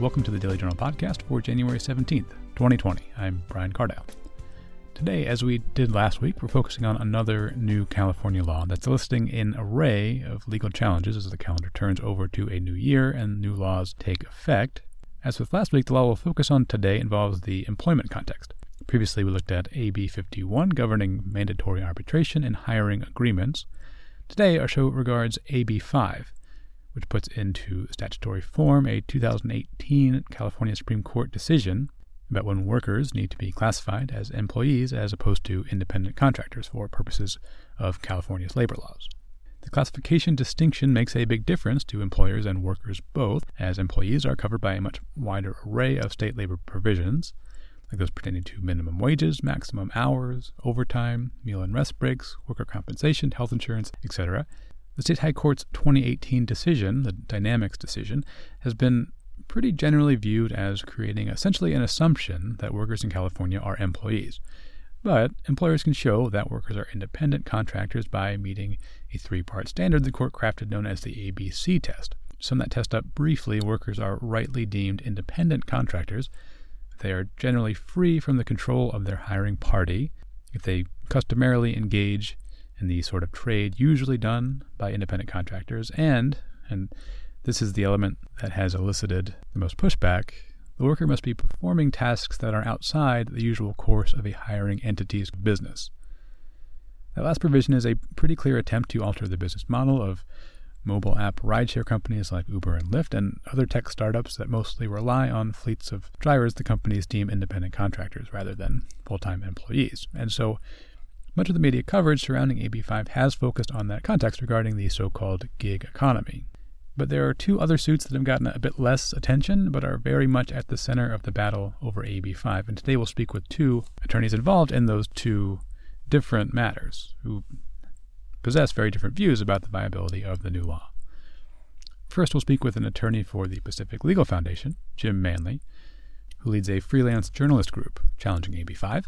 Welcome to the Daily Journal podcast for January 17th, 2020. I'm Brian Cardile. Today, as we did last week, we're focusing on another new California law that's listing an array of legal challenges as the calendar turns over to a new year and new laws take effect. As with last week, the law we'll focus on today involves the employment context. Previously, we looked at AB 51 governing mandatory arbitration and hiring agreements. Today, our show regards AB 5 which puts into statutory form a 2018 California Supreme Court decision about when workers need to be classified as employees as opposed to independent contractors for purposes of California's labor laws. The classification distinction makes a big difference to employers and workers both, as employees are covered by a much wider array of state labor provisions, like those pertaining to minimum wages, maximum hours, overtime, meal and rest breaks, worker compensation, health insurance, etc., the State High Court's 2018 decision, the Dynamex decision, has been pretty generally viewed as creating essentially an assumption that workers in California are employees. But employers can show that workers are independent contractors by meeting a three part standard the court crafted known as the ABC test. To sum that test up briefly, workers are rightly deemed independent contractors. They are generally free from the control of their hiring party. If they customarily engage in the sort of trade usually done by independent contractors, and, and this is the element that has elicited the most pushback, the worker must be performing tasks that are outside the usual course of a hiring entity's business. That last provision is a pretty clear attempt to alter the business model of mobile app rideshare companies like Uber and Lyft and other tech startups that mostly rely on fleets of drivers the companies deem independent contractors rather than full time employees. And so much of the media coverage surrounding AB5 has focused on that context regarding the so called gig economy. But there are two other suits that have gotten a bit less attention, but are very much at the center of the battle over AB5. And today we'll speak with two attorneys involved in those two different matters who possess very different views about the viability of the new law. First, we'll speak with an attorney for the Pacific Legal Foundation, Jim Manley, who leads a freelance journalist group challenging AB5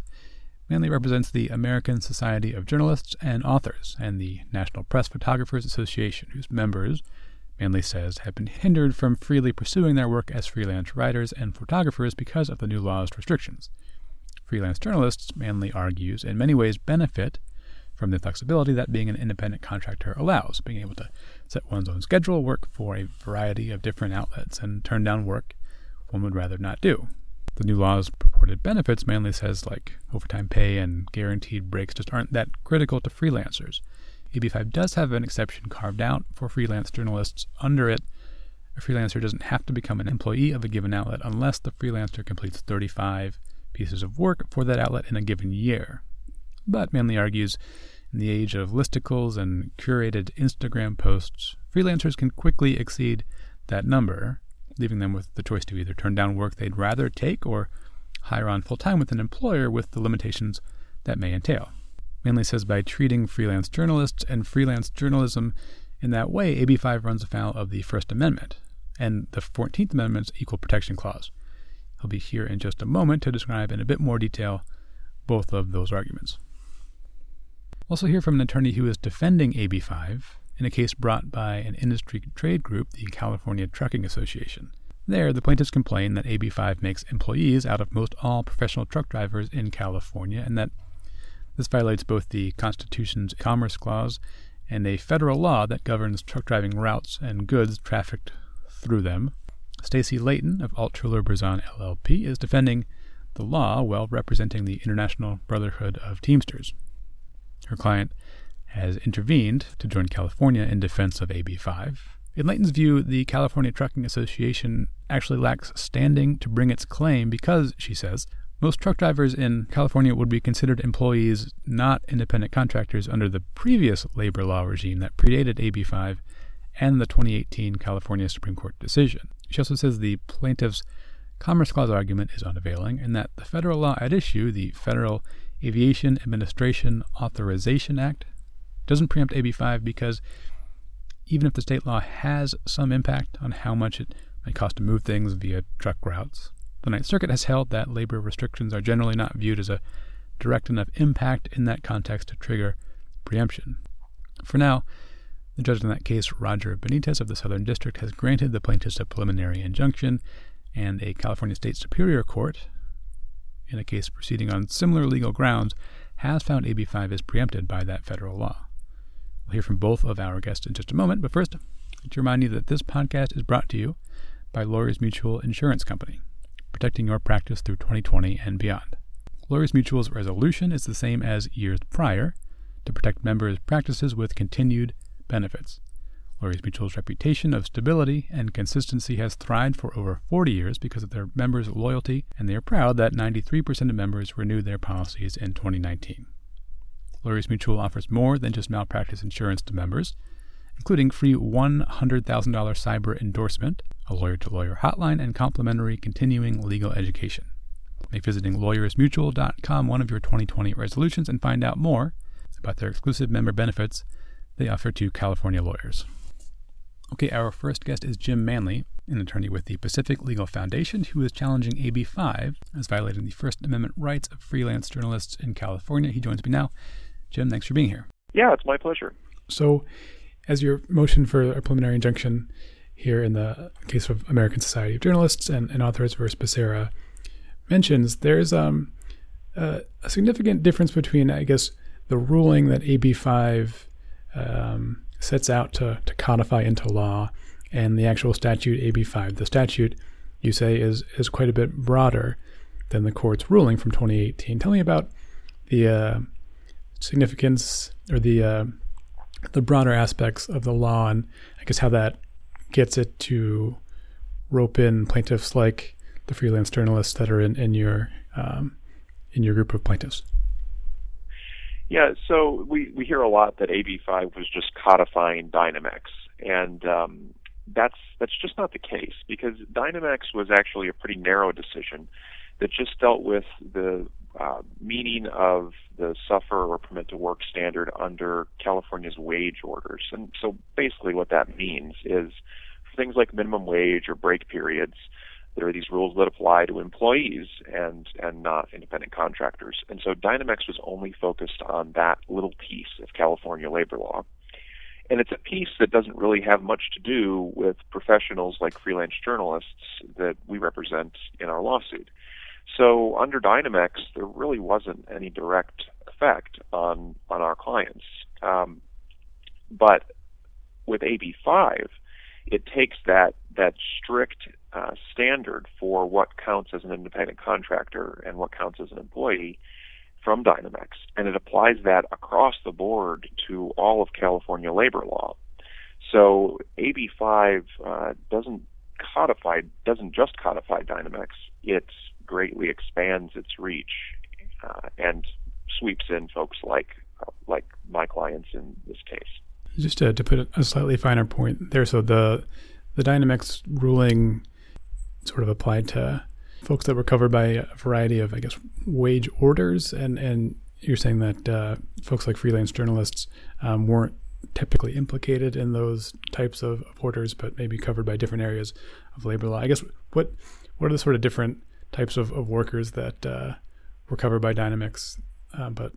Manley represents the American Society of Journalists and Authors and the National Press Photographers Association, whose members, Manley says, have been hindered from freely pursuing their work as freelance writers and photographers because of the new law's restrictions. Freelance journalists, Manley argues, in many ways benefit from the flexibility that being an independent contractor allows, being able to set one's own schedule, work for a variety of different outlets, and turn down work one would rather not do. The new law's purported benefits, Manley says, like overtime pay and guaranteed breaks, just aren't that critical to freelancers. AB5 does have an exception carved out for freelance journalists. Under it, a freelancer doesn't have to become an employee of a given outlet unless the freelancer completes 35 pieces of work for that outlet in a given year. But Manley argues, in the age of listicles and curated Instagram posts, freelancers can quickly exceed that number, leaving them with the choice to either turn down work they'd rather take or hire on full time with an employer with the limitations that may entail. Manley says by treating freelance journalists and freelance journalism in that way, AB5 runs afoul of the First Amendment and the 14th Amendment's Equal Protection Clause. He'll be here in just a moment to describe in a bit more detail both of those arguments. Also, hear from an attorney who is defending AB5 in a case brought by an industry trade group, the California Trucking Association. There, the plaintiffs complain that AB5 makes employees out of most all professional truck drivers in California and that this violates both the Constitution's Commerce Clause and a federal law that governs truck driving routes and goods trafficked through them. Stacey Leyton of Altshuler Berzon LLP is defending the law while representing the International Brotherhood of Teamsters. Her client has intervened to join California in defense of AB 5. In Leyton's view, the California Trucking Association actually lacks standing to bring its claim because, she says, most truck drivers in California would be considered employees, not independent contractors, under the previous labor law regime that predated AB 5 and the 2018 California Supreme Court decision. She also says the plaintiff's Commerce Clause argument is unavailing and that the federal law at issue, the Federal Aviation Administration Authorization Act, doesn't preempt AB5 because even if the state law has some impact on how much it might cost to move things via truck routes, the Ninth Circuit has held that labor restrictions are generally not viewed as a direct enough impact in that context to trigger preemption. For now, the judge in that case, Roger Benitez of the Southern District, has granted the plaintiffs a preliminary injunction and a California State Superior Court, in a case proceeding on similar legal grounds, has found AB5 is preempted by that federal law. We'll hear from both of our guests in just a moment, but first, to remind you that this podcast is brought to you by Lawyers Mutual Insurance Company, protecting your practice through 2020 and beyond. Lawyers Mutual's resolution is the same as years prior to protect members' practices with continued benefits. Lawyers Mutual's reputation of stability and consistency has thrived for over 40 years because of their members' loyalty, and they are proud that 93% of members renewed their policies in 2019. Lawyers Mutual offers more than just malpractice insurance to members, including free $100,000 cyber endorsement, a lawyer to lawyer hotline, and complimentary continuing legal education. Make visiting lawyersmutual.com one of your 2020 resolutions and find out more about their exclusive member benefits they offer to California lawyers. Okay, our first guest is Jim Manley, an attorney with the Pacific Legal Foundation, who is challenging AB 5 as violating the First Amendment rights of freelance journalists in California. He joins me now. Jim, thanks for being here. Yeah, it's my pleasure. So, as your motion for a preliminary injunction here in the case of American Society of Journalists and, and Authors versus Becerra mentions, there's um, a significant difference between, I guess, the ruling that AB 5 um, sets out to, to codify into law and the actual statute AB5. The statute, you say, is, is quite a bit broader than the court's ruling from 2018. Tell me about the uh, significance or the uh, the broader aspects of the law and I guess how that gets it to rope in plaintiffs like the freelance journalists that are in, in your um, in your group of plaintiffs. Yeah, so we, we hear a lot that AB5 was just codifying Dynamex, and um, that's that's just not the case because Dynamex was actually a pretty narrow decision that just dealt with the uh, meaning of the suffer or permit to work standard under California's wage orders. And so basically, what that means is things like minimum wage or break periods there are these rules that apply to employees and and not independent contractors. And so Dynamex was only focused on that little piece of California labor law. And it's a piece that doesn't really have much to do with professionals like freelance journalists that we represent in our lawsuit. So under Dynamex, there really wasn't any direct effect on on our clients. Um, but with AB5, it takes that that strict uh, standard for what counts as an independent contractor and what counts as an employee from Dynamex, and it applies that across the board to all of California labor law. So AB5 uh, doesn't codify, doesn't just codify Dynamex; it greatly expands its reach uh, and sweeps in folks like uh, like my clients in this case. Just to, to put a slightly finer point there, so the the Dynamex ruling sort of applied to folks that were covered by a variety of, I guess, wage orders, and and you're saying that uh, folks like freelance journalists um, weren't typically implicated in those types of, orders, but maybe covered by different areas of labor law. I guess what what are the sort of different types of, of workers that uh, were covered by Dynamex, uh, but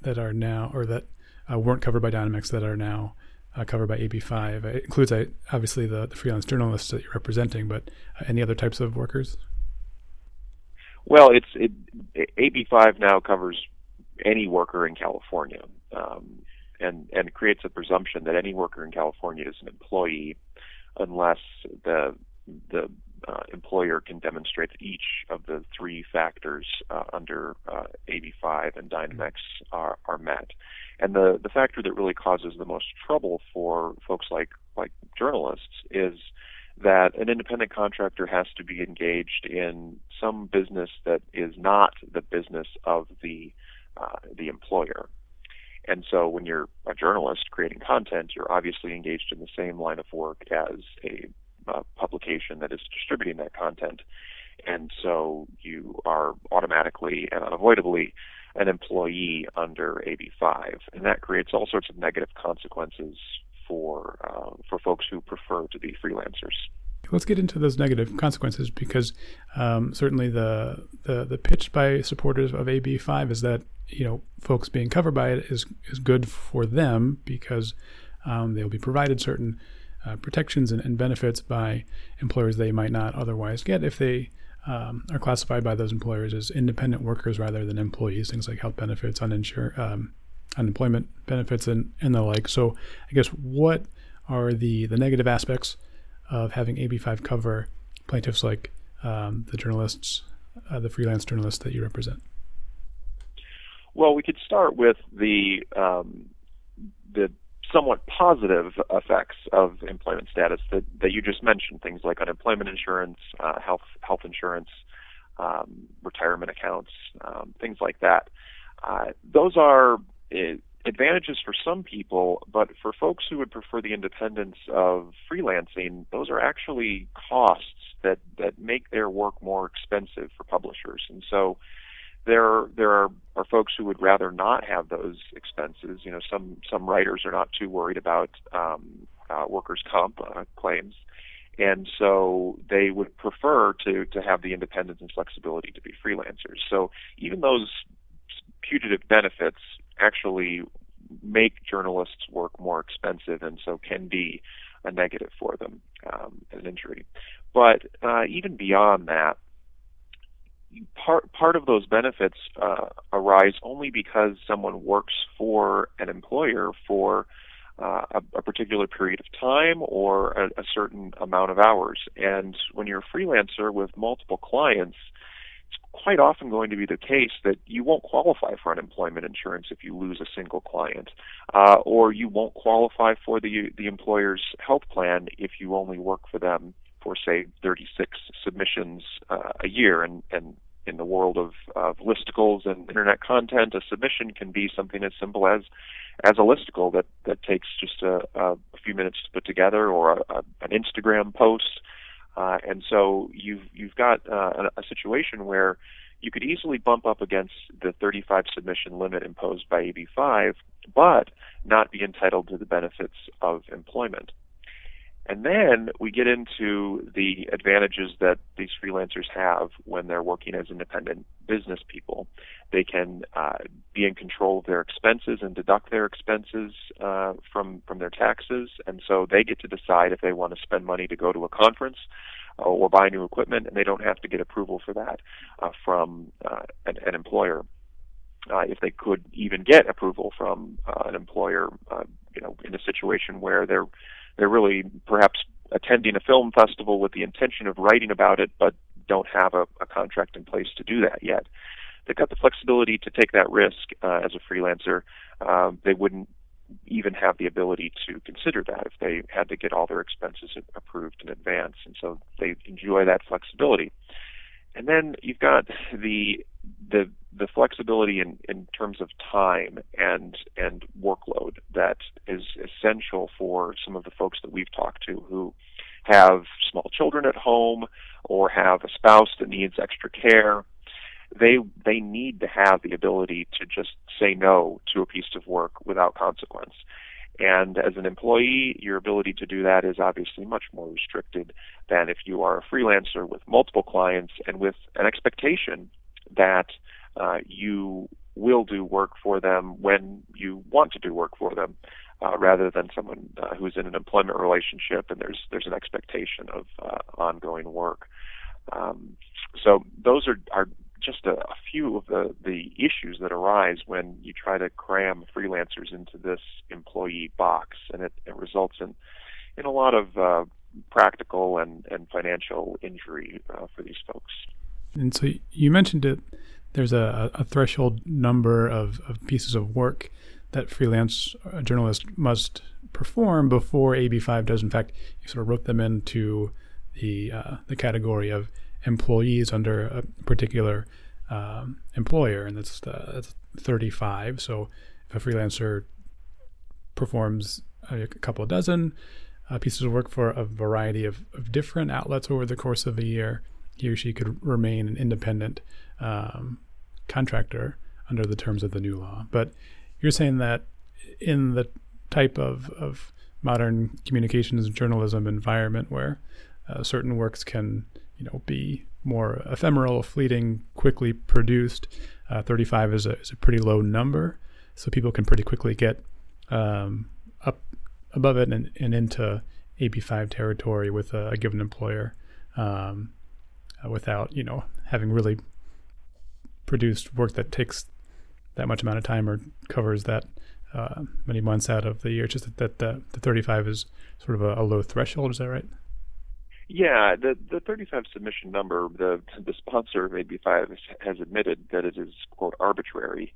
that are now or that uh, weren't covered by Dynamex that are now uh, covered by AB5. It includes uh, obviously the, the, freelance journalists that you're representing, but any other types of workers? Well, it's it, AB5 now covers any worker in California, um, and and creates a presumption that any worker in California is an employee, unless the the uh, employer can demonstrate that each of the three factors uh, under uh, AB5 and Dynamex are, are met. And the, the factor that really causes the most trouble for folks like, like journalists is that an independent contractor has to be engaged in some business that is not the business of the uh, the employer. And so when you're a journalist creating content, you're obviously engaged in the same line of work as a uh, publication that is distributing that content. And so you are automatically and unavoidably an employee under AB5, and that creates all sorts of negative consequences for uh, for folks who prefer to be freelancers. Let's get into those negative consequences because um, certainly the, the the pitch by supporters of AB5 is that you know folks being covered by it is is good for them because um, they'll be provided certain uh, protections and, and, benefits by employers they might not otherwise get if they um, are classified by those employers as independent workers rather than employees, things like health benefits, uninsur- um, unemployment benefits, and, and the like. So, I guess what are the, the negative aspects of having AB5 cover plaintiffs like um, the journalists, uh, the freelance journalists that you represent? Well, we could start with the um, the somewhat positive effects of employment status that, that you just mentioned, things like unemployment insurance, uh, health health insurance, um, retirement accounts, um, things like that. Uh, those are uh, advantages for some people, but for folks who would prefer the independence of freelancing, those are actually costs that that make their work more expensive for publishers, and so there there are, are folks who would rather not have those expenses. You know, some some writers are not too worried about um, uh, workers' comp uh, claims, and so they would prefer to to have the independence and flexibility to be freelancers. So even those putative benefits actually make journalists' work more expensive, and so can be a negative for them, um, an injury. But uh, even beyond that, part part of those benefits uh, arise only because someone works for an employer for uh, a, a, particular period of time or a, a, certain amount of hours. And when you're a freelancer with multiple clients, it's quite often going to be the case that you won't qualify for unemployment insurance if you lose a single client, uh, or you won't qualify for the the employer's health plan if you only work for them for say 36 submissions uh, a year and and in the world of, of listicles and internet content, a submission can be something as simple as as a listicle that that takes just a, a, few minutes to put together, or a, a, an Instagram post. Uh, and so you've you've got uh, a, a situation where you could easily bump up against the 35 submission limit imposed by AB5, but not be entitled to the benefits of employment. And then we get into the advantages that these freelancers have when they're working as independent business people. They can uh, be in control of their expenses and deduct their expenses uh, from from their taxes, and so they get to decide if they want to spend money to go to a conference uh, or buy new equipment, and they don't have to get approval for that uh, from uh, an, an employer. Uh, if they could even get approval from an employer, uh, you know, in a situation where they're they're really perhaps attending a film festival with the intention of writing about it, but don't have a, a contract in place to do that yet. They've got the flexibility to take that risk uh, as a freelancer. Uh, they wouldn't even have the ability to consider that if they had to get all their expenses approved in advance, and so they enjoy that flexibility. And then you've got the the the flexibility in, in terms of time and and workload that is essential for some of the folks that we've talked to who have small children at home or have a spouse that needs extra care. They they need to have the ability to just say no to a piece of work without consequence. And as an employee, your ability to do that is obviously much more restricted than if you are a freelancer with multiple clients and with an expectation that uh, you will do work for them when you want to do work for them, uh, rather than someone uh, who's in an employment relationship and there's there's an expectation of uh, ongoing work. Um, so those are are just a, a, few of the the issues that arise when you try to cram freelancers into this employee box, and it, it results in in a lot of uh, practical and and financial injury uh, for these folks. And so you mentioned it. There's a, a threshold number of, of pieces of work that freelance uh, journalists must perform before AB5 does. In fact, you sort of wrote them into the uh, the category of employees under a particular um, employer, and that's, uh, that's 35. So if a freelancer performs a, couple of dozen uh, pieces of work for a variety of, of different outlets over the course of a year, he or she could remain an independent um, contractor under the terms of the new law. But you're saying that in the type of, of modern communications and journalism environment where uh, certain works can you know be more ephemeral, fleeting, quickly produced, uh, 35 is a, is a pretty low number, so people can pretty quickly get um, up above it and, and into AB5 territory with a, a given employer um, without, you know, having really produced work that takes that much amount of time or covers that uh, many months out of the year. It's just that, the, the 35 is sort of a, a, low threshold. Is that right? Yeah, the the 35 submission number, the the sponsor of AB5 has admitted that it is quote arbitrary,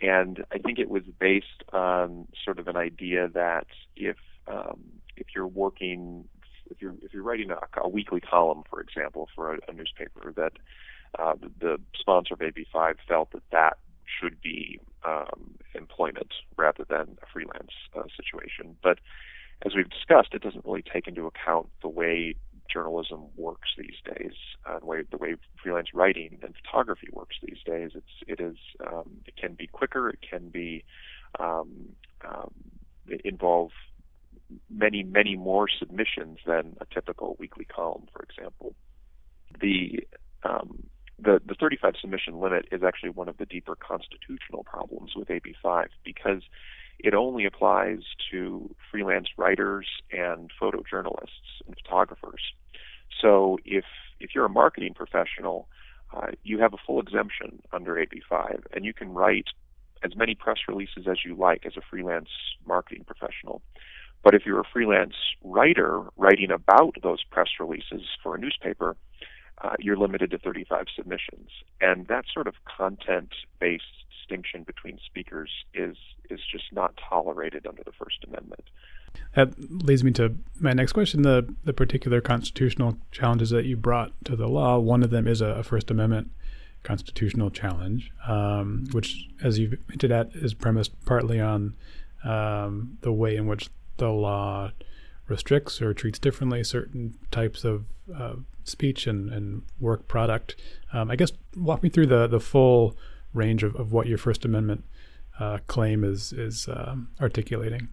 and I think it was based on sort of an idea that if um, if you're working if you're if you're writing a, a weekly column, for example, for a, a newspaper, that uh, the, sponsor of AB5 felt that that should be um, employment rather than a freelance uh, situation. But as we've discussed, it doesn't really take into account the way journalism works these days, uh, the way the way freelance writing and photography works these days. It's it is um, it can be quicker. It can be um, um, involve many many more submissions than a typical weekly column, for example. The um, the, the 35 submission limit is actually one of the deeper constitutional problems with AB5 because it only applies to freelance writers and photojournalists and photographers. So if if you're a marketing professional, uh, you have a full exemption under AB5, and you can write as many press releases as you like as a freelance marketing professional. But if you're a freelance writer writing about those press releases for a newspaper, uh, you're limited to 35 submissions. And that sort of content-based distinction between speakers is is just not tolerated under the First Amendment. That leads me to my next question: the the particular constitutional challenges that you brought to the law. One of them is a, a First Amendment constitutional challenge, um, which, as you've hinted at, is premised partly on um, the way in which the law restricts or treats differently certain types of uh, speech and, and work product. Um, I guess walk me through the, the full range of, of what your First Amendment uh, claim is is um, articulating.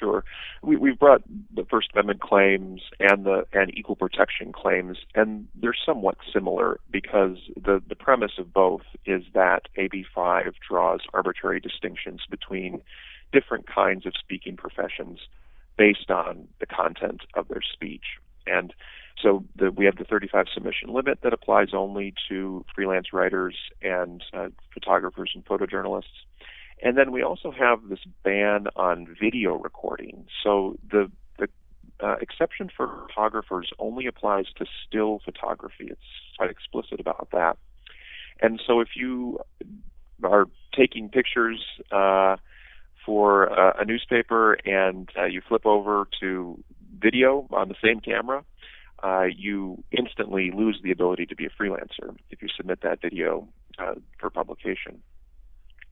Sure, we, we've brought the First Amendment claims and the and equal protection claims, and they're somewhat similar because the the premise of both is that AB five draws arbitrary distinctions between different kinds of speaking professions based on the content of their speech. And so the, we have the 35 submission limit that applies only to freelance writers and uh, photographers and photojournalists. And then we also have this ban on video recording. So the the uh, exception for photographers only applies to still photography. It's quite explicit about that. And so if you are taking pictures uh, for uh, a newspaper and uh, you flip over to video on the same camera, uh, you instantly lose the ability to be a freelancer if you submit that video uh, for publication.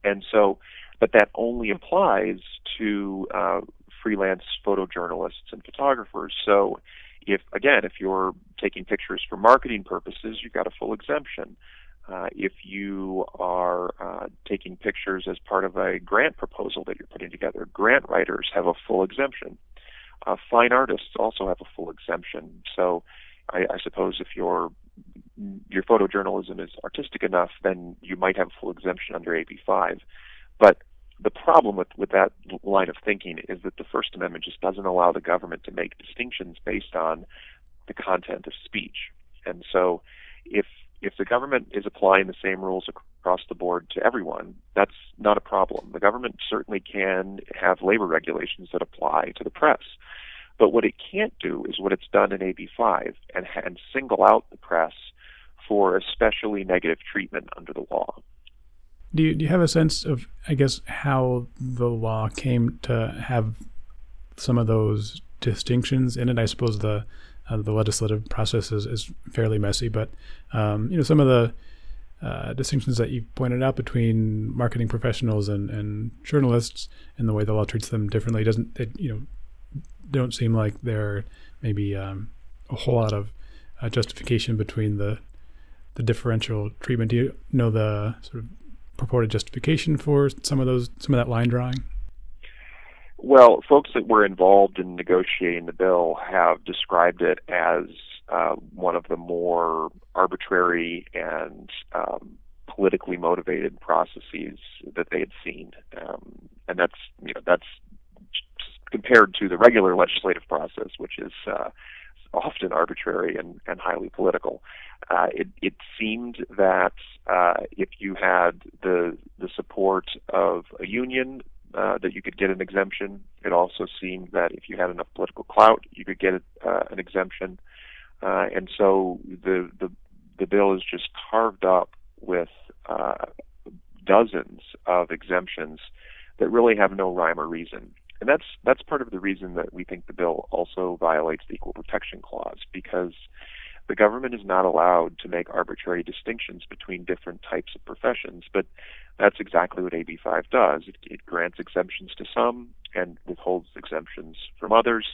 And so, but that only applies to uh, freelance photojournalists and photographers. So, if again, if you're taking pictures for marketing purposes, you've got a full exemption. Uh, if you are uh, taking pictures as part of a grant proposal that you're putting together, grant writers have a full exemption. Uh, fine artists also have a full exemption. So I, I suppose if your your photojournalism is artistic enough, then you might have a full exemption under AB5. But the problem with, with that line of thinking is that the First Amendment just doesn't allow the government to make distinctions based on the content of speech. And so if if the government is applying the same rules across the board to everyone, that's not a problem. The government certainly can have labor regulations that apply to the press. But what it can't do is what it's done in AB5 and, and single out the press for especially negative treatment under the law. Do you, do you have a sense of, I guess, how the law came to have some of those distinctions in it? I suppose the uh, the legislative process is, is fairly messy, but um, you know some of the uh, distinctions that you pointed out between marketing professionals and, and journalists and the way the law treats them differently doesn't it, you know don't seem like there maybe um, a whole lot of uh, justification between the the differential treatment. Do you know the sort of purported justification for some of those some of that line drawing? Well, folks that were involved in negotiating the bill have described it as uh, one of the more arbitrary and um, politically motivated processes that they had seen, um, and that's you know that's compared to the regular legislative process, which is uh, often arbitrary and, and highly political. Uh, it, it, seemed that uh, if you had the the support of a union, uh, that you could get an exemption. It also seemed that if you had enough political clout, you could get uh, an exemption. Uh, and so the, the the bill is just carved up with uh, dozens of exemptions that really have no rhyme or reason. And that's that's part of the reason that we think the bill also violates the Equal Protection Clause because the government is not allowed to make arbitrary distinctions between different types of professions, but that's exactly what AB5 does. It, it grants exemptions to some and withholds exemptions from others.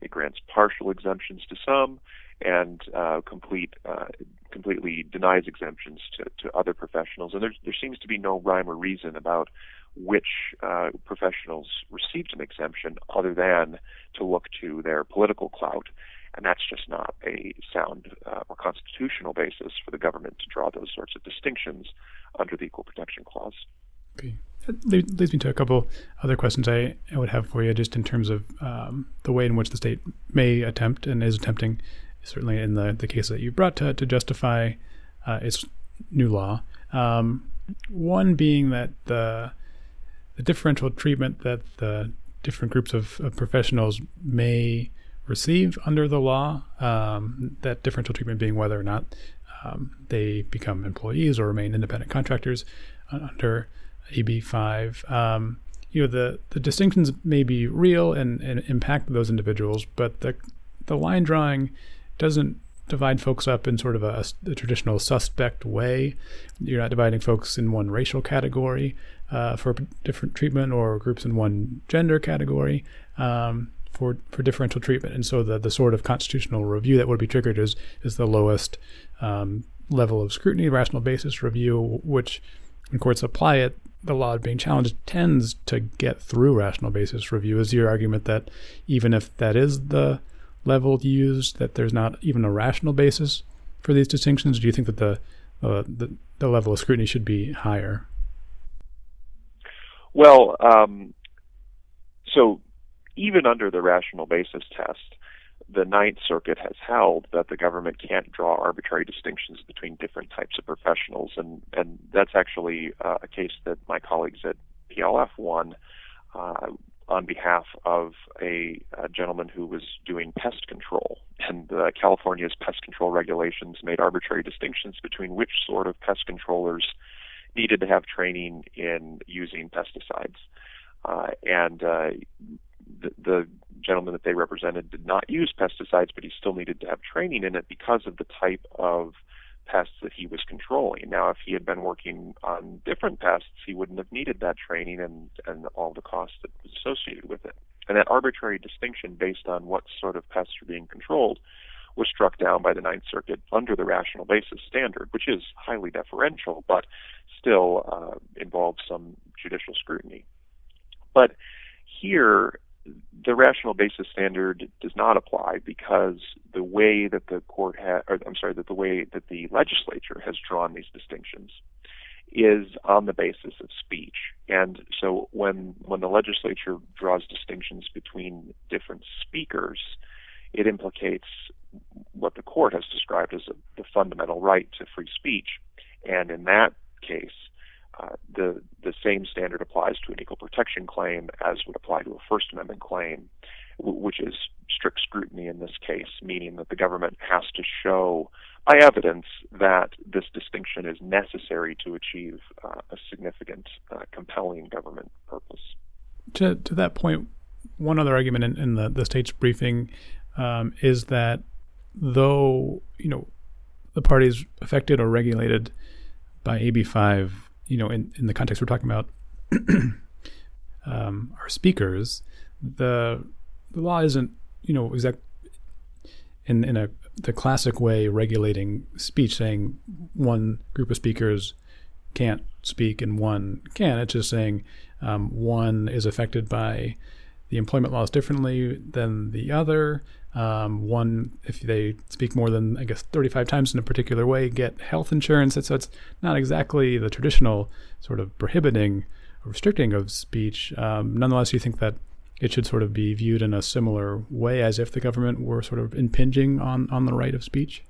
It grants partial exemptions to some and uh, complete uh, completely denies exemptions to, to other professionals. And there seems to be no rhyme or reason about which uh, professionals received an exemption other than to look to their political clout. And that's just not a sound uh, or constitutional basis for the government to draw those sorts of distinctions under the Equal Protection Clause. Okay. That leads me to a couple other questions I, I would have for you, just in terms of um, the way in which the state may attempt and is attempting, certainly in the, the case that you brought to, to justify uh, its new law. Um, one being that the the differential treatment that the different groups of, of professionals may receive under the law, um, that differential treatment being whether or not um, they become employees or remain independent contractors under AB5. Um, you know, the, the distinctions may be real and, and impact those individuals, but the, the line drawing doesn't divide folks up in sort of a, a, traditional suspect way. You're not dividing folks in one racial category uh, for different treatment or groups in one gender category um, for for differential treatment. And so the the sort of constitutional review that would be triggered is is the lowest um, level of scrutiny, rational basis review, which when courts apply it, the law being challenged tends to get through rational basis review. Is your argument that even if that is the level used, that there's not even a rational basis for these distinctions? Do you think that the uh, the, the level of scrutiny should be higher? Well, um, so even under the rational basis test, the Ninth Circuit has held that the government can't draw arbitrary distinctions between different types of professionals, and and that's actually uh, a case that my colleagues at PLF won. Uh, on behalf of a, a, gentleman who was doing pest control. And uh, California's pest control regulations made arbitrary distinctions between which sort of pest controllers needed to have training in using pesticides. Uh, and uh, the, the gentleman that they represented did not use pesticides, but he still needed to have training in it because of the type of pests that he was controlling. Now, if he had been working on different pests, he wouldn't have needed that training and, and all the costs that was associated with it. And that arbitrary distinction based on what sort of pests are being controlled was struck down by the Ninth Circuit under the rational basis standard, which is highly deferential, but still uh, involves some judicial scrutiny. But here, the rational basis standard does not apply because the way that the court has, or I'm sorry, that the way that the legislature has drawn these distinctions is on the basis of speech. And so when when the legislature draws distinctions between different speakers, it implicates what the court has described as a, the fundamental right to free speech. And in that case, uh, the the same standard applies to an equal protection claim as would apply to a First Amendment claim, w- which is strict scrutiny in this case, meaning that the government has to show by evidence that this distinction is necessary to achieve uh, a significant, uh, compelling government purpose. To to that point, one other argument in, in the the state's briefing um, is that though you know the parties affected or regulated by AB five you know, in, in the context we're talking about, um, our speakers, the the law isn't, you know, exact in in a the classic way regulating speech, saying one group of speakers can't speak and one can. It's just saying um, one is affected by the employment laws differently than the other. Um, one, if they speak more than I guess 35 times in a particular way, get health insurance. So it's not exactly the traditional sort of prohibiting or restricting of speech. Um, nonetheless, you think that it should sort of be viewed in a similar way as if the government were sort of impinging on, on the right of speech?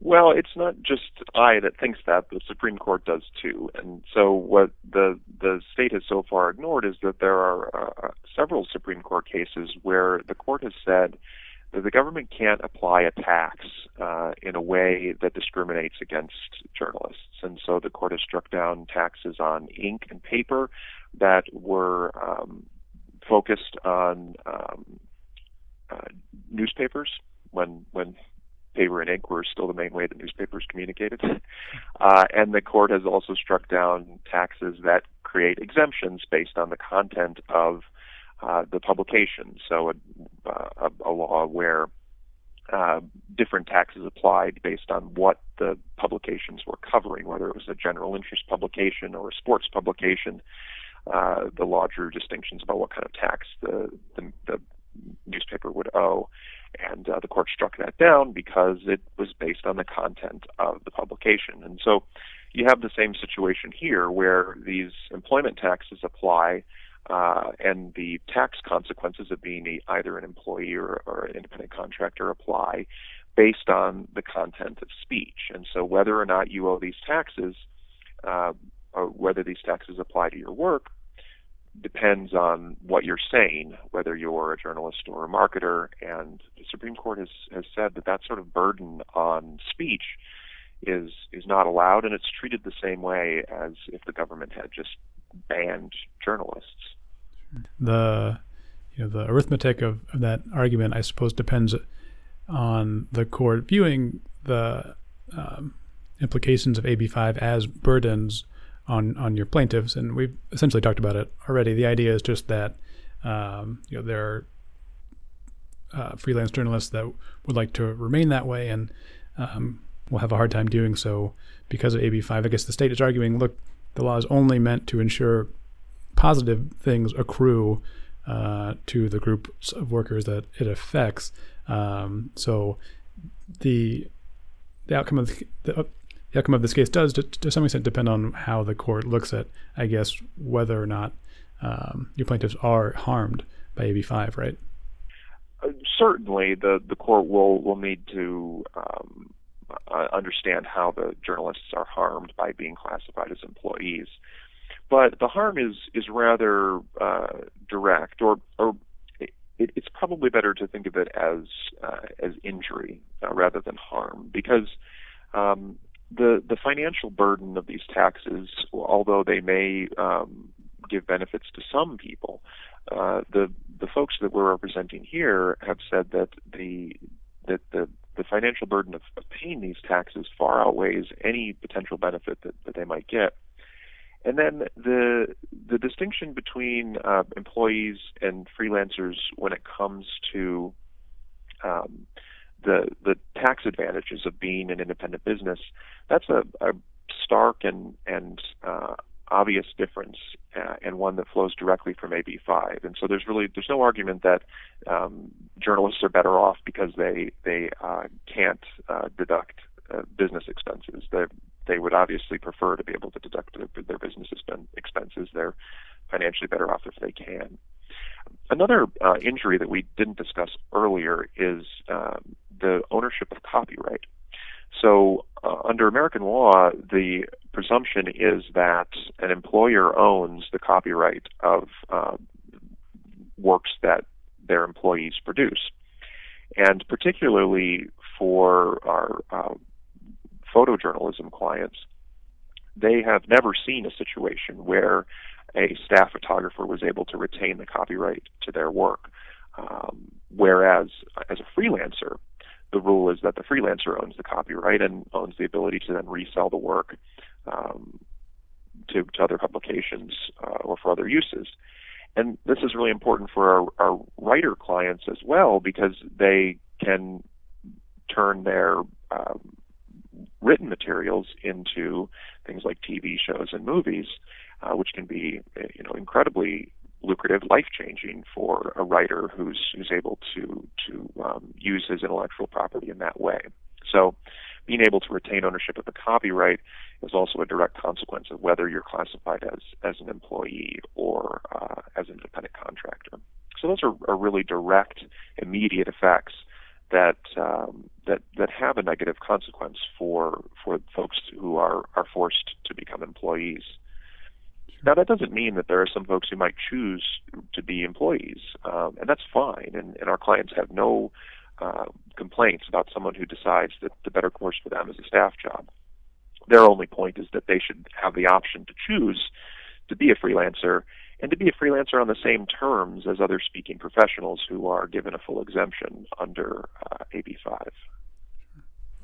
Well, it's not just I that thinks that; the Supreme Court does too. And so, what the the state has so far ignored is that there are uh, several Supreme Court cases where the court has said that the government can't apply a tax uh, in a way that discriminates against journalists. And so, the court has struck down taxes on ink and paper that were um, focused on um, uh, newspapers when when paper and ink were still the main way that newspapers communicated. Uh, and the court has also struck down taxes that create exemptions based on the content of uh, the publication. So a, uh, a, a law where uh, different taxes applied based on what the publications were covering, whether it was a general interest publication or a sports publication. Uh, the law drew distinctions about what kind of tax the, the, the newspaper would owe. And uh, the court struck that down because it was based on the content of the publication. And so you have the same situation here where these employment taxes apply uh, and the tax consequences of being a, either an employee or, or an independent contractor apply based on the content of speech. And so whether or not you owe these taxes, uh, or whether these taxes apply to your work, depends on what you're saying, whether you're a journalist or a marketer. And the Supreme Court has, has said that that sort of burden on speech is is not allowed, and it's treated the same way as if the government had just banned journalists. The you know the arithmetic of, of that argument, I suppose, depends on the court viewing the um, implications of AB5 as burdens on on your plaintiffs, and we've essentially talked about it already. The idea is just that um, you know there are uh, freelance journalists that would like to remain that way, and um, will have a hard time doing so because of AB5. I guess the state is arguing, look, the law is only meant to ensure positive things accrue uh, to the groups of workers that it affects. Um, so the the outcome of the, the, the outcome of this case does, to, to, some extent, depend on how the court looks at, I guess, whether or not um, your plaintiffs are harmed by AB5, right? Uh, certainly, the the court will will need to um, uh, understand how the journalists are harmed by being classified as employees. But the harm is is rather uh, direct, or or it, it's probably better to think of it as uh, as injury uh, rather than harm, because um, the the financial burden of these taxes, although they may um, give benefits to some people, uh, the the folks that we're representing here have said that the that the the financial burden of, paying these taxes far outweighs any potential benefit that, that they might get. And then the the distinction between uh, employees and freelancers when it comes to um, the the tax advantages of being an independent business, that's a, a stark and and uh, obvious difference, uh, and one that flows directly from AB5. And so there's really there's no argument that um, journalists are better off because they they uh, can't uh, deduct uh, business expenses. They they would obviously prefer to be able to deduct their, their business expenses. They're financially better off if they can. Another uh, injury that we didn't discuss earlier is um, the ownership of copyright. So, uh, under American law, the presumption is that an employer owns the copyright of uh, works that their employees produce. And particularly for our uh, photojournalism clients, they have never seen a situation where a staff photographer was able to retain the copyright to their work. Um, whereas, as a freelancer, the rule is that the freelancer owns the copyright and owns the ability to then resell the work um, to, to other publications uh, or for other uses. And this is really important for our, our writer clients as well because they can turn their um, written materials into things like TV shows and movies, uh, which can be you know incredibly lucrative, life changing for a writer who's who's able to to um, use his intellectual property in that way. So being able to retain ownership of the copyright is also a direct consequence of whether you're classified as as an employee or uh, as an independent contractor. So those are, are really direct, immediate effects that um, that that have a negative consequence for for folks who are are forced to become employees. Now that doesn't mean that there are some folks who might choose to be employees, um, and that's fine. And, and our clients have no uh, complaints about someone who decides that the better course for them is a staff job. Their only point is that they should have the option to choose to be a freelancer and to be a freelancer on the same terms as other speaking professionals who are given a full exemption under uh, AB5.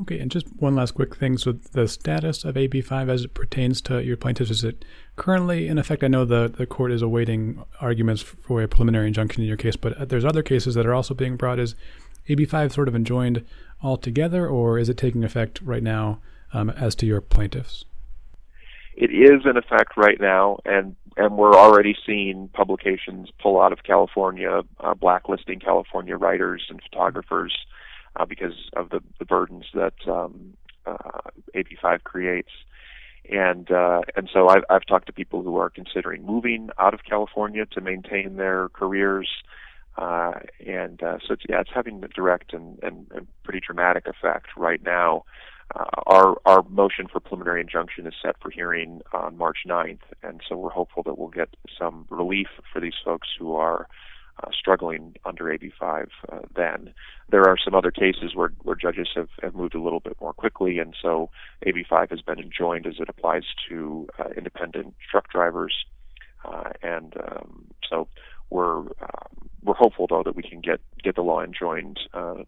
Okay, and just one last quick thing. So, the status of AB5 as it pertains to your plaintiffs, is it currently in effect? I know the, the court is awaiting arguments for a preliminary injunction in your case, but there's other cases that are also being brought. Is AB5 sort of enjoined altogether, or is it taking effect right now um, as to your plaintiffs? It is in effect right now, and and we're already seeing publications pull out of California, uh, blacklisting California writers and photographers uh, because of the, the burdens that um, uh, AB5 creates. And uh, and so I've, I've talked to people who are considering moving out of California to maintain their careers. Uh, and uh, so it's, yeah, it's having a direct and, and, and pretty dramatic effect right now. Uh, our our motion for preliminary injunction is set for hearing on March 9th, and so we're hopeful that we'll get some relief for these folks who are uh, struggling under AB5 uh, then. There are some other cases where, where judges have, have moved a little bit more quickly, and so AB5 has been enjoined as it applies to uh, independent truck drivers. Uh, and um, so we're um, we're hopeful though that we can get get the law enjoined uh,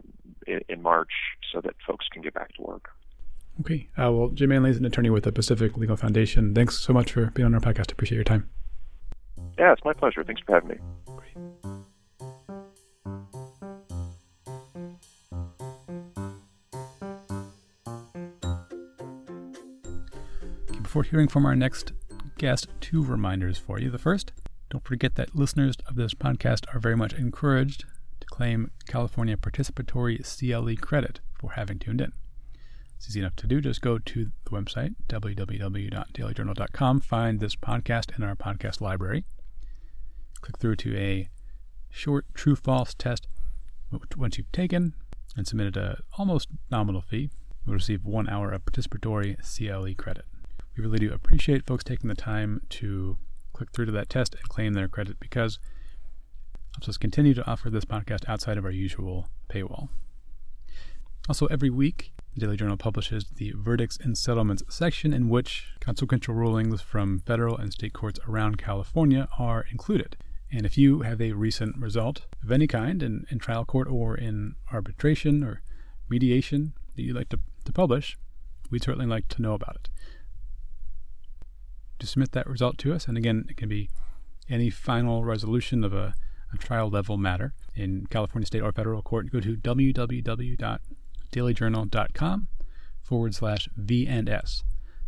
in, in March so that folks can get back to work. Okay. Uh, well, Jim Manley is an attorney with the Pacific Legal Foundation. Thanks so much for being on our podcast. Appreciate your time. Yeah, it's my pleasure. Thanks for having me. Before hearing from our next guest, two reminders for you. The first, don't forget that listeners of this podcast are very much encouraged to claim California participatory CLE credit for having tuned in. It's easy enough to do. Just go to the website, www.dailyjournal.com, find this podcast in our podcast library. Click through to a short true false test. Once you've taken and submitted a almost nominal fee, you'll receive one hour of participatory CLE credit. We really do appreciate folks taking the time to click through to that test and claim their credit because helps us continue to offer this podcast outside of our usual paywall. Also, every week, the Daily Journal publishes the Verdicts and Settlements section, in which consequential rulings from federal and state courts around California are included. And if you have a recent result of any kind in, in trial court or in arbitration or mediation that you'd like to, to publish, we'd certainly like to know about it. To submit that result to us, and again, it can be any final resolution of a, a trial level matter in California state or federal court, go to www.dailyjournal.com forward slash V and S.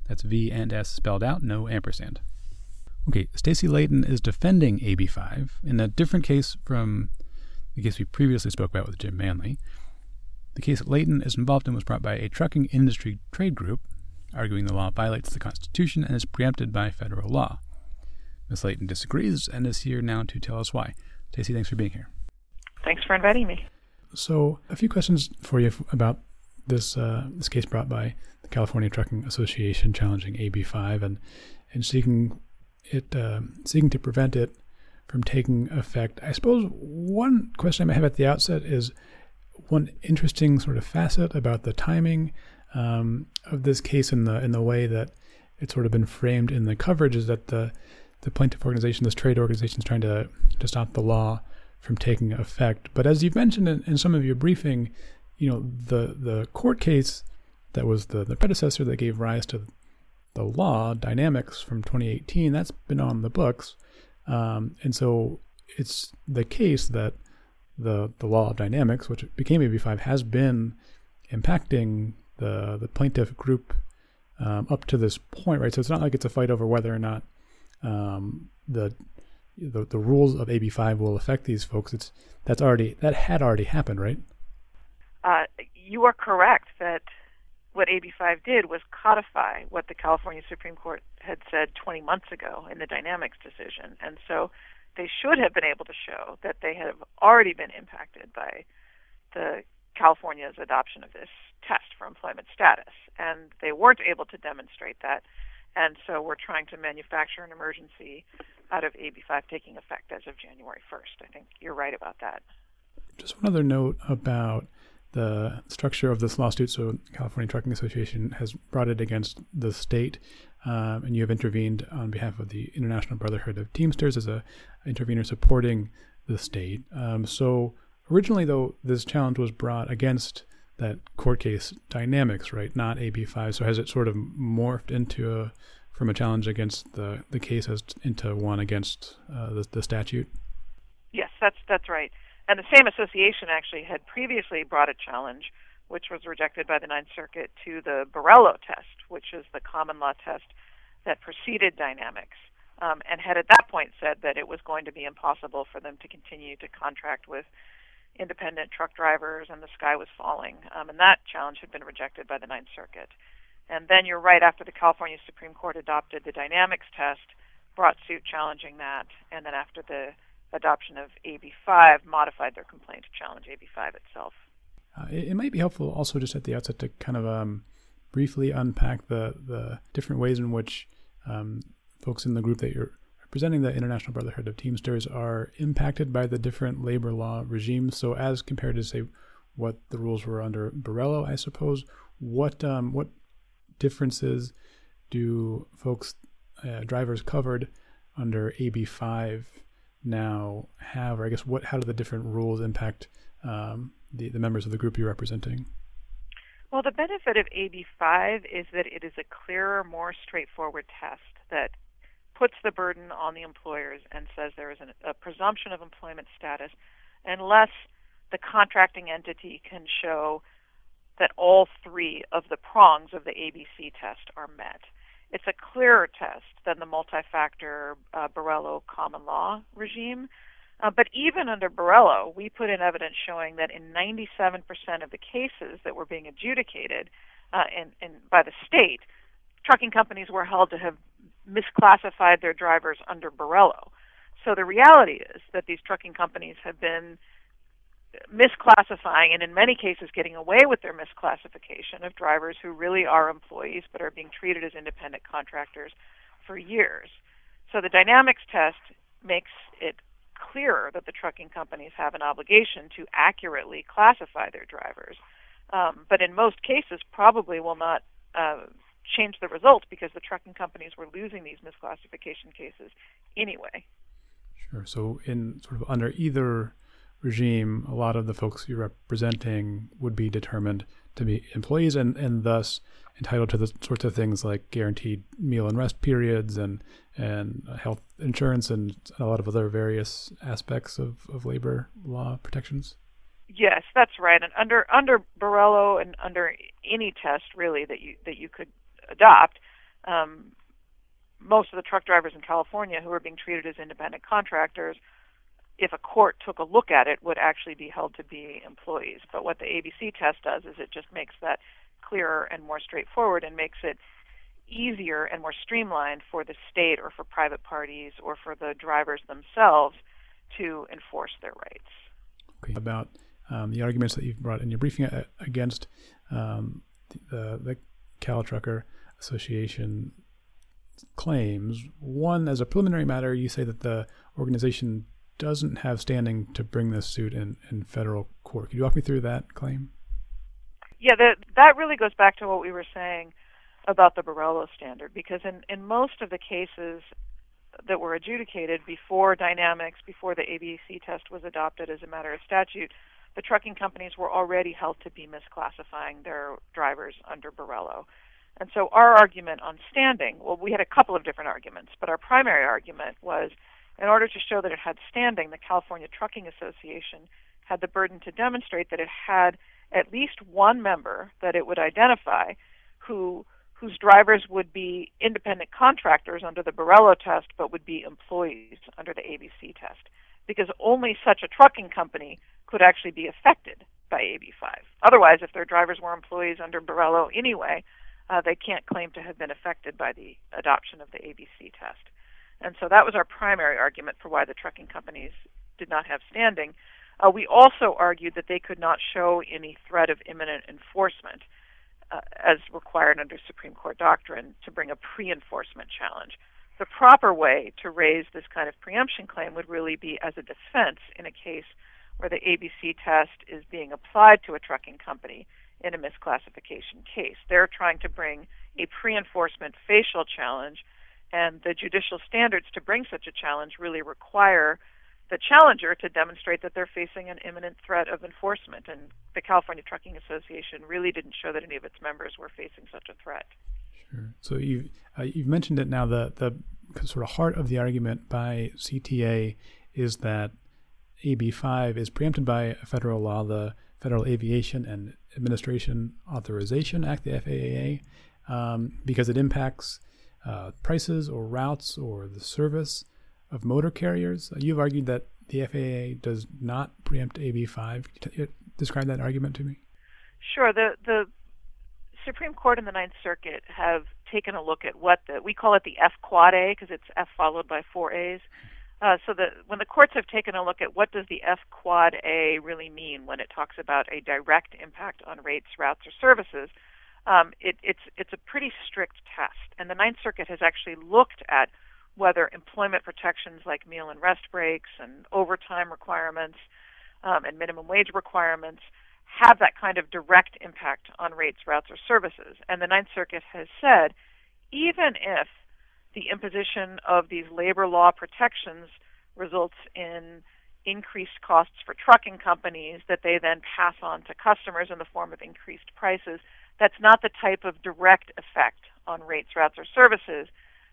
That's V and S spelled out, no ampersand. Okay, Stacey Leyton is defending AB5 in a different case from the case we previously spoke about with Jim Manley. The case Leyton is involved in was brought by a trucking industry trade group, arguing the law violates the Constitution and is preempted by federal law. Ms. Leyton disagrees and is here now to tell us why. Stacey, thanks for being here. Thanks for inviting me. So, a few questions for you about this uh, this case brought by the California Trucking Association challenging AB5 and and seeking it uh, seeking to prevent it from taking effect. I suppose one question I may have at the outset is one interesting sort of facet about the timing um, of this case in the in the way that it's sort of been framed in the coverage is that the the plaintiff organization, this trade organization, is trying to to stop the law from taking effect. But as you've mentioned in, in some of your briefing, you know, the the court case that was the, the predecessor that gave rise to the law, Dynamex from 2018, that's been on the books. Um, and so it's the case that the the law of Dynamex, which became AB5, has been impacting the the plaintiff group um, up to this point, right? So it's not like it's a fight over whether or not um, the the, the rules of AB5 will affect these folks. It's that's already that had already happened, right? Uh, you are correct that what AB5 did was codify what the California Supreme Court had said 20 months ago in the Dynamex decision. And so they should have been able to show that they have already been impacted by the California's adoption of this test for employment status. And they weren't able to demonstrate that. And so we're trying to manufacture an emergency out of AB5 taking effect as of January 1st. I think you're right about that. Just one other note about the structure of this lawsuit. So, California Trucking Association has brought it against the state, um, and you have intervened on behalf of the International Brotherhood of Teamsters as a intervener supporting the state. Um, so, originally, though, this challenge was brought against that court case Dynamex, right? Not AB5. So, has it sort of morphed into a from a challenge against the the case as into one against uh, the, the statute? Yes, that's that's right. And the same association actually had previously brought a challenge, which was rejected by the Ninth Circuit, to the Borello test, which is the common law test that preceded Dynamex, um, and had at that point said that it was going to be impossible for them to continue to contract with independent truck drivers and the sky was falling. Um, and that challenge had been rejected by the Ninth Circuit. And then you're right, after the California Supreme Court adopted the Dynamex test, brought suit challenging that, and then after the adoption of AB5 modified their complaint to challenge AB5 itself. Uh, it, it, might be helpful also just at the outset to kind of um, briefly unpack the, the different ways in which um, folks in the group that you're representing, the International Brotherhood of Teamsters, are impacted by the different labor law regimes. So, as compared to, say, what the rules were under Borello, I suppose, what um, what differences do folks, uh, drivers covered under AB5 now have, or I guess what how do the different rules impact um, the the members of the group you're representing? Well, the benefit of AB5 is that it is a clearer, more straightforward test that puts the burden on the employers and says there is an, a presumption of employment status unless the contracting entity can show that all three of the prongs of the ABC test are met. It's a clearer test than the multi-factor uh, common law regime. Uh, but even under Borello, we put in evidence showing that in 97% of the cases that were being adjudicated uh, in, in, by the state, trucking companies were held to have misclassified their drivers under Borello. So the reality is that these trucking companies have been misclassifying and in many cases getting away with their misclassification of drivers who really are employees but are being treated as independent contractors for years. So the Dynamex test makes it clearer that the trucking companies have an obligation to accurately classify their drivers. Um, but in most cases, probably will not uh, change the result because the trucking companies were losing these misclassification cases anyway. Sure. So, in sort of under either regime, a lot of the folks you're representing would be determined to be employees and, and thus entitled to the sorts of things like guaranteed meal and rest periods and and health insurance and a lot of other various aspects of, of labor law protections. Yes, that's right. And under under Borello and under any test really that you that you could adopt, um, most of the truck drivers in California who are being treated as independent contractors if a court took a look at it, would actually be held to be employees. But what the ABC test does is it just makes that clearer and more straightforward and makes it easier and more streamlined for the state or for private parties or for the drivers themselves to enforce their rights. Okay. About um, the arguments that you've brought in your briefing against um, the, the Cal Trucker Association claims. One, as a preliminary matter, you say that the organization doesn't have standing to bring this suit in, in federal court. Could you walk me through that claim? Yeah, that that really goes back to what we were saying about the Borello standard, because in, in most of the cases that were adjudicated before Dynamex, before the ABC test was adopted as a matter of statute, the trucking companies were already held to be misclassifying their drivers under Borello. And so our argument on standing, well, we had a couple of different arguments, but our primary argument was in order to show that it had standing, the California Trucking Association had the burden to demonstrate that it had at least one member that it would identify who whose drivers would be independent contractors under the Borello test but would be employees under the ABC test because only such a trucking company could actually be affected by AB5. Otherwise, if their drivers were employees under Borello anyway, uh, they can't claim to have been affected by the adoption of the ABC test. And so that was our primary argument for why the trucking companies did not have standing. Uh, we also argued that they could not show any threat of imminent enforcement, uh, as required under Supreme Court doctrine, to bring a pre enforcement challenge. The proper way to raise this kind of preemption claim would really be as a defense in a case where the ABC test is being applied to a trucking company in a misclassification case. They're trying to bring a pre enforcement facial challenge, and the judicial standards to bring such a challenge really require the challenger to demonstrate that they're facing an imminent threat of enforcement. And the California Trucking Association really didn't show that any of its members were facing such a threat. Sure. So you uh, you've mentioned it now. The the sort of heart of the argument by CTA is that AB5 is preempted by federal law, the Federal Aviation and Administration Authorization Act, the FAA, um, because it impacts uh, prices or routes or the service of motor carriers. You've argued that the FAA does not preempt AB5. Describe that argument to me. Sure. The the Supreme Court and the Ninth Circuit have taken a look at what the we call it the F quad A because it's F followed by four A's. Uh, so the, when the courts have taken a look at what does the F quad A really mean when it talks about a direct impact on rates, routes, or services, um, it, it's it's a pretty strict test. And the Ninth Circuit has actually looked at whether employment protections like meal and rest breaks and overtime requirements um, and minimum wage requirements have that kind of direct impact on rates, routes, or services. And the Ninth Circuit has said even if the imposition of these labor law protections results in increased costs for trucking companies that they then pass on to customers in the form of increased prices. That's not the type of direct effect on rates, routes, or services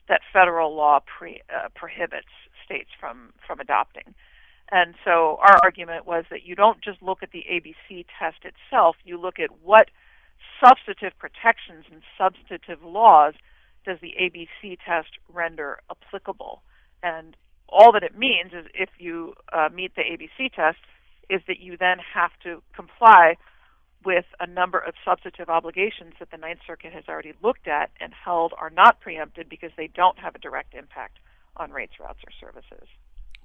that federal law pre, uh, prohibits states from, from adopting. And so our argument was that you don't just look at the ABC test itself, you look at what substantive protections and substantive laws does the ABC test render applicable? And all that it means is if you uh, meet the ABC test, is that you then have to comply with a number of substantive obligations that the Ninth Circuit has already looked at and held are not preempted because they don't have a direct impact on rates, routes, or services.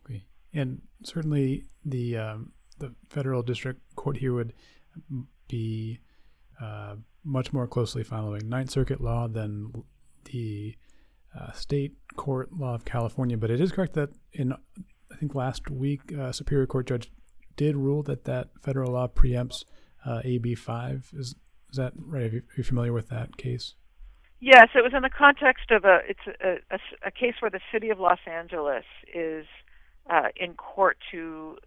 Okay. And certainly the um, the federal district court here would be uh, much more closely following Ninth Circuit law than the uh, state court law of California. But it is correct that in I think last week, uh, Superior Court judge did rule that that federal law preempts uh, AB five. Is is that right? Are you, are you, familiar with that case? Yes, it was in the context of a it's a, a, a case where the city of Los Angeles is uh, in court to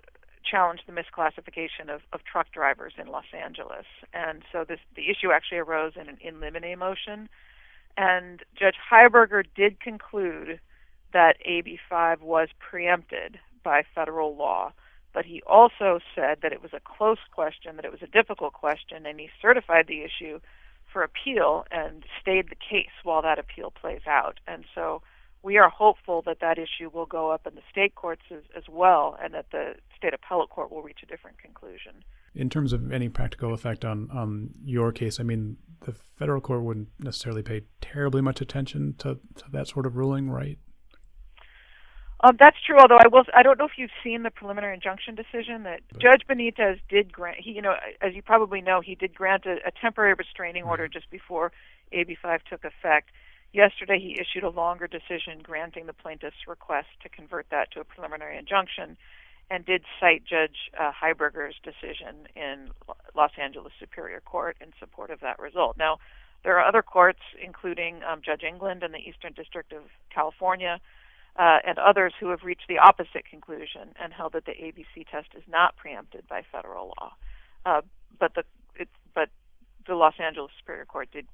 challenge the misclassification of, of truck drivers in Los Angeles, and so this the issue actually arose in an in limine motion and Judge Highberger did conclude that AB5 was preempted by federal law, but he also said that it was a close question, that it was a difficult question, and he certified the issue for appeal and stayed the case while that appeal plays out. And so we are hopeful that that issue will go up in the state courts as, as well and that the state appellate court will reach a different conclusion. In terms of any practical effect on, on your case, I mean, the federal court wouldn't necessarily pay terribly much attention to, to that sort of ruling, right? Um, that's true. Although I will, I don't know if you've seen the preliminary injunction decision that but, Judge Benitez did grant. He, you know, as you probably know, he did grant a, a temporary restraining order just before AB5 took effect. Yesterday, he issued a longer decision granting the plaintiff's request to convert that to a preliminary injunction and did cite Judge uh, Highberger's decision in Los Angeles Superior Court in support of that result. Now, there are other courts, including um, Judge England in the Eastern District of California, uh, and others who have reached the opposite conclusion and held that the ABC test is not preempted by federal law. Uh, but the it, but the Los Angeles Superior Court did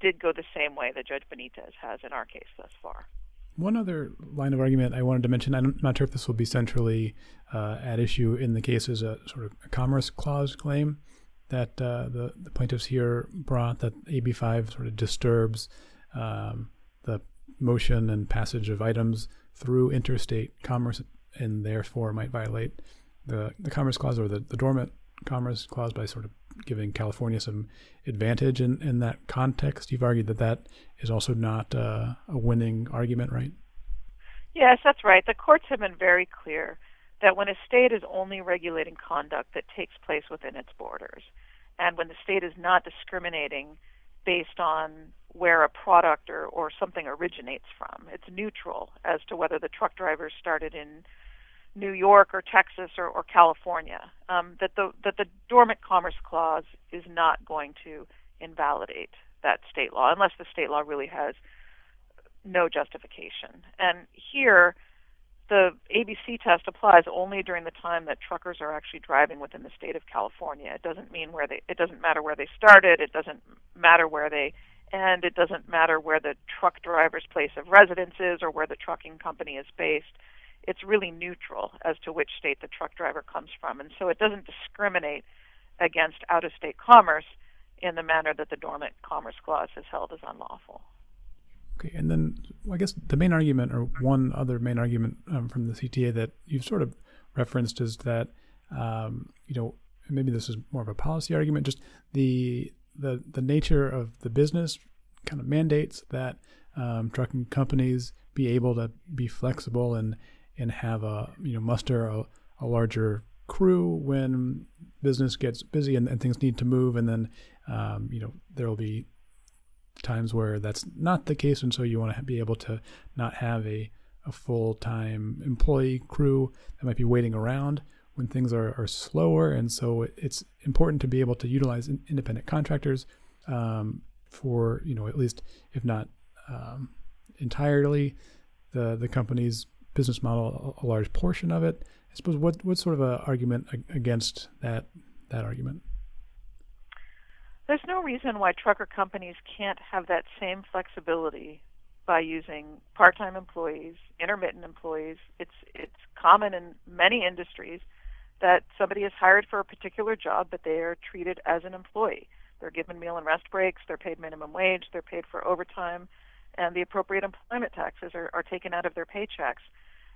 did go the same way that Judge Benitez has in our case thus far. One other line of argument I wanted to mention, I'm not sure if this will be centrally uh, at issue in the case, is a sort of a commerce clause claim that uh, the, the plaintiffs here brought that AB5 sort of disturbs um, the motion and passage of items through interstate commerce and therefore might violate the, the commerce clause or the, the dormant Commerce Clause by sort of giving California some advantage in, in that context. You've argued that that is also not uh, a winning argument, right? Yes, that's right. The courts have been very clear that when a state is only regulating conduct that takes place within its borders, and when the state is not discriminating based on where a product or, or something originates from, it's neutral as to whether the truck drivers started in New York or Texas or, or California, um, that the that the dormant commerce clause is not going to invalidate that state law unless the state law really has no justification. And here, the ABC test applies only during the time that truckers are actually driving within the state of California. It doesn't mean where they it doesn't matter where they started, it doesn't matter where they end, it doesn't matter where the truck driver's place of residence is or where the trucking company is based it's really neutral as to which state the truck driver comes from. And so it doesn't discriminate against out of state commerce in the manner that the Dormant Commerce Clause has held as unlawful. Okay, and then well, I guess the main argument, or one other main argument um, from the CTA that you've sort of referenced, is that um, you know maybe this is more of a policy argument, just the the the nature of the business kind of mandates that um, trucking companies be able to be flexible and and have a you know muster a, a larger crew when business gets busy and, and things need to move. And then um, you know there will be times where that's not the case. And so you want to be able to not have a, a full-time employee crew that might be waiting around when things are, are slower. And so it's important to be able to utilize independent contractors um, for you know at least if not um, entirely the the company's business model a, large portion of it. I suppose what what sort of a argument against that that argument? There's no reason why trucker companies can't have that same flexibility by using part-time employees, intermittent employees. It's it's common in many industries that somebody is hired for a particular job, but they are treated as an employee. They're given meal and rest breaks. They're paid minimum wage. They're paid for overtime, and the appropriate employment taxes are, are taken out of their paychecks.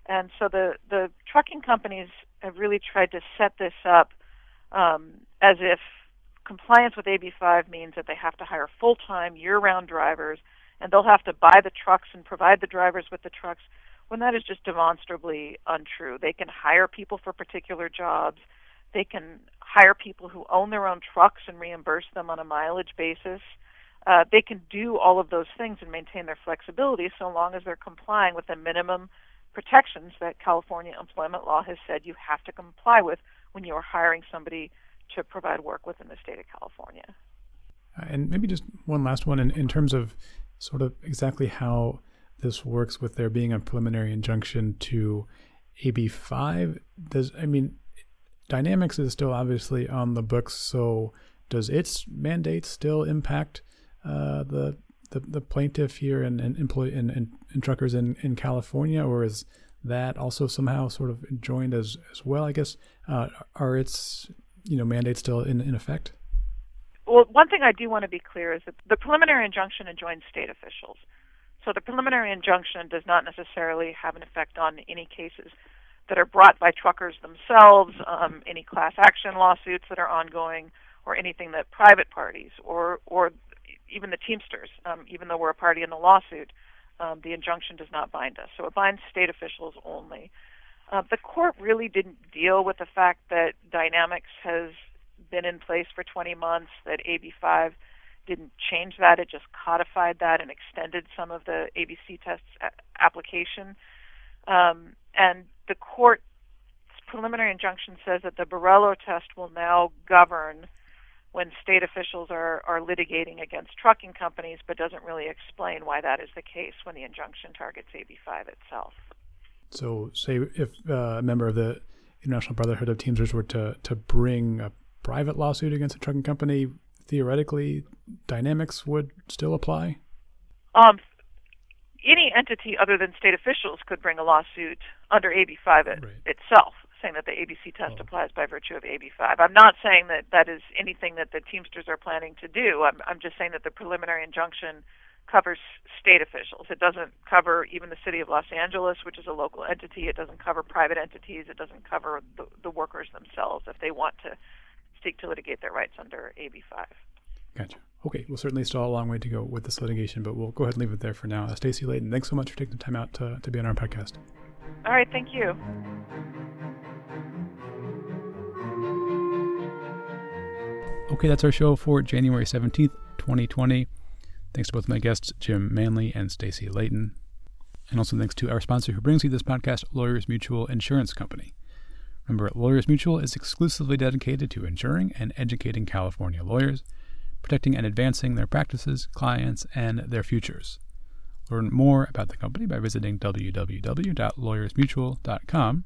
And so the, the trucking companies have really tried to set this up um, as if compliance with AB5 means that they have to hire full time, year round drivers, and they'll have to buy the trucks and provide the drivers with the trucks, when that is just demonstrably untrue. They can hire people for particular jobs, they can hire people who own their own trucks and reimburse them on a mileage basis. Uh, they can do all of those things and maintain their flexibility so long as they're complying with the minimum protections that California employment law has said you have to comply with when you are hiring somebody to provide work within the state of California. Uh, and maybe just one last one in, in terms of sort of exactly how this works with there being a preliminary injunction to AB5. Does I mean, Dynamex is still obviously on the books, so does its mandate still impact uh, the the, the plaintiff here and, and employee and, truckers in, in California, or is that also somehow sort of joined as as well? I guess uh, are its you know mandates still in, in effect? Well, one thing I do want to be clear is that the preliminary injunction enjoins state officials. So the preliminary injunction does not necessarily have an effect on any cases that are brought by truckers themselves, um, any class action lawsuits that are ongoing, or anything that private parties or or even the Teamsters, um, even though we're a party in the lawsuit, um, the injunction does not bind us. So it binds state officials only. Uh, the court really didn't deal with the fact that Dynamex has been in place for 20 months, that AB5 didn't change that, it just codified that and extended some of the ABC tests a- application. Um, and the court's preliminary injunction says that the Borello test will now govern when state officials are, are litigating against trucking companies, but doesn't really explain why that is the case when the injunction targets AB5 itself. So, say if uh, a member of the International Brotherhood of Teamsters were to, to bring a private lawsuit against a trucking company, theoretically, Dynamex would still apply? Um, any entity other than state officials could bring a lawsuit under AB5 right. itself saying that the ABC test oh. applies by virtue of AB5. I'm not saying that that is anything that the Teamsters are planning to do. I'm, I'm just saying that the preliminary injunction covers state officials. It doesn't cover even the city of Los Angeles, which is a local entity. It doesn't cover private entities. It doesn't cover the, the workers themselves if they want to seek to litigate their rights under AB5. Gotcha. Okay, we'll certainly still a long way to go with this litigation, but we'll go ahead and leave it there for now. Stacey Leyton, thanks so much for taking the time out to, to be on our podcast. All right, thank you. Okay, that's our show for January 17th, 2020. Thanks to both my guests, Jim Manley and Stacey Leyton. And also thanks to our sponsor who brings you this podcast, Lawyers Mutual Insurance Company. Remember, Lawyers Mutual is exclusively dedicated to insuring and educating California lawyers, protecting and advancing their practices, clients, and their futures. Learn more about the company by visiting www.lawyersmutual.com,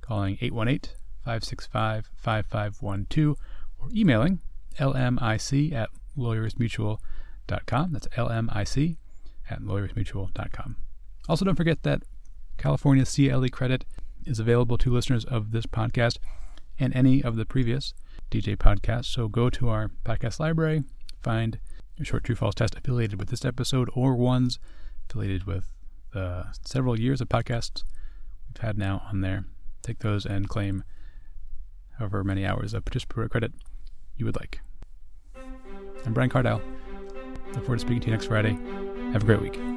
calling 818 565 5512, or emailing lmic at lawyersmutual.com. That's lmic at lawyersmutual.com. Also, don't forget that California CLE credit is available to listeners of this podcast and any of the previous DJ podcasts. So go to our podcast library, find a short true false test affiliated with this episode or ones affiliated with the several years of podcasts we've had now on there. Take those and claim however many hours of participatory credit you would like. I'm Brian Cardile. Look forward to speaking to you next Friday. Have a great week.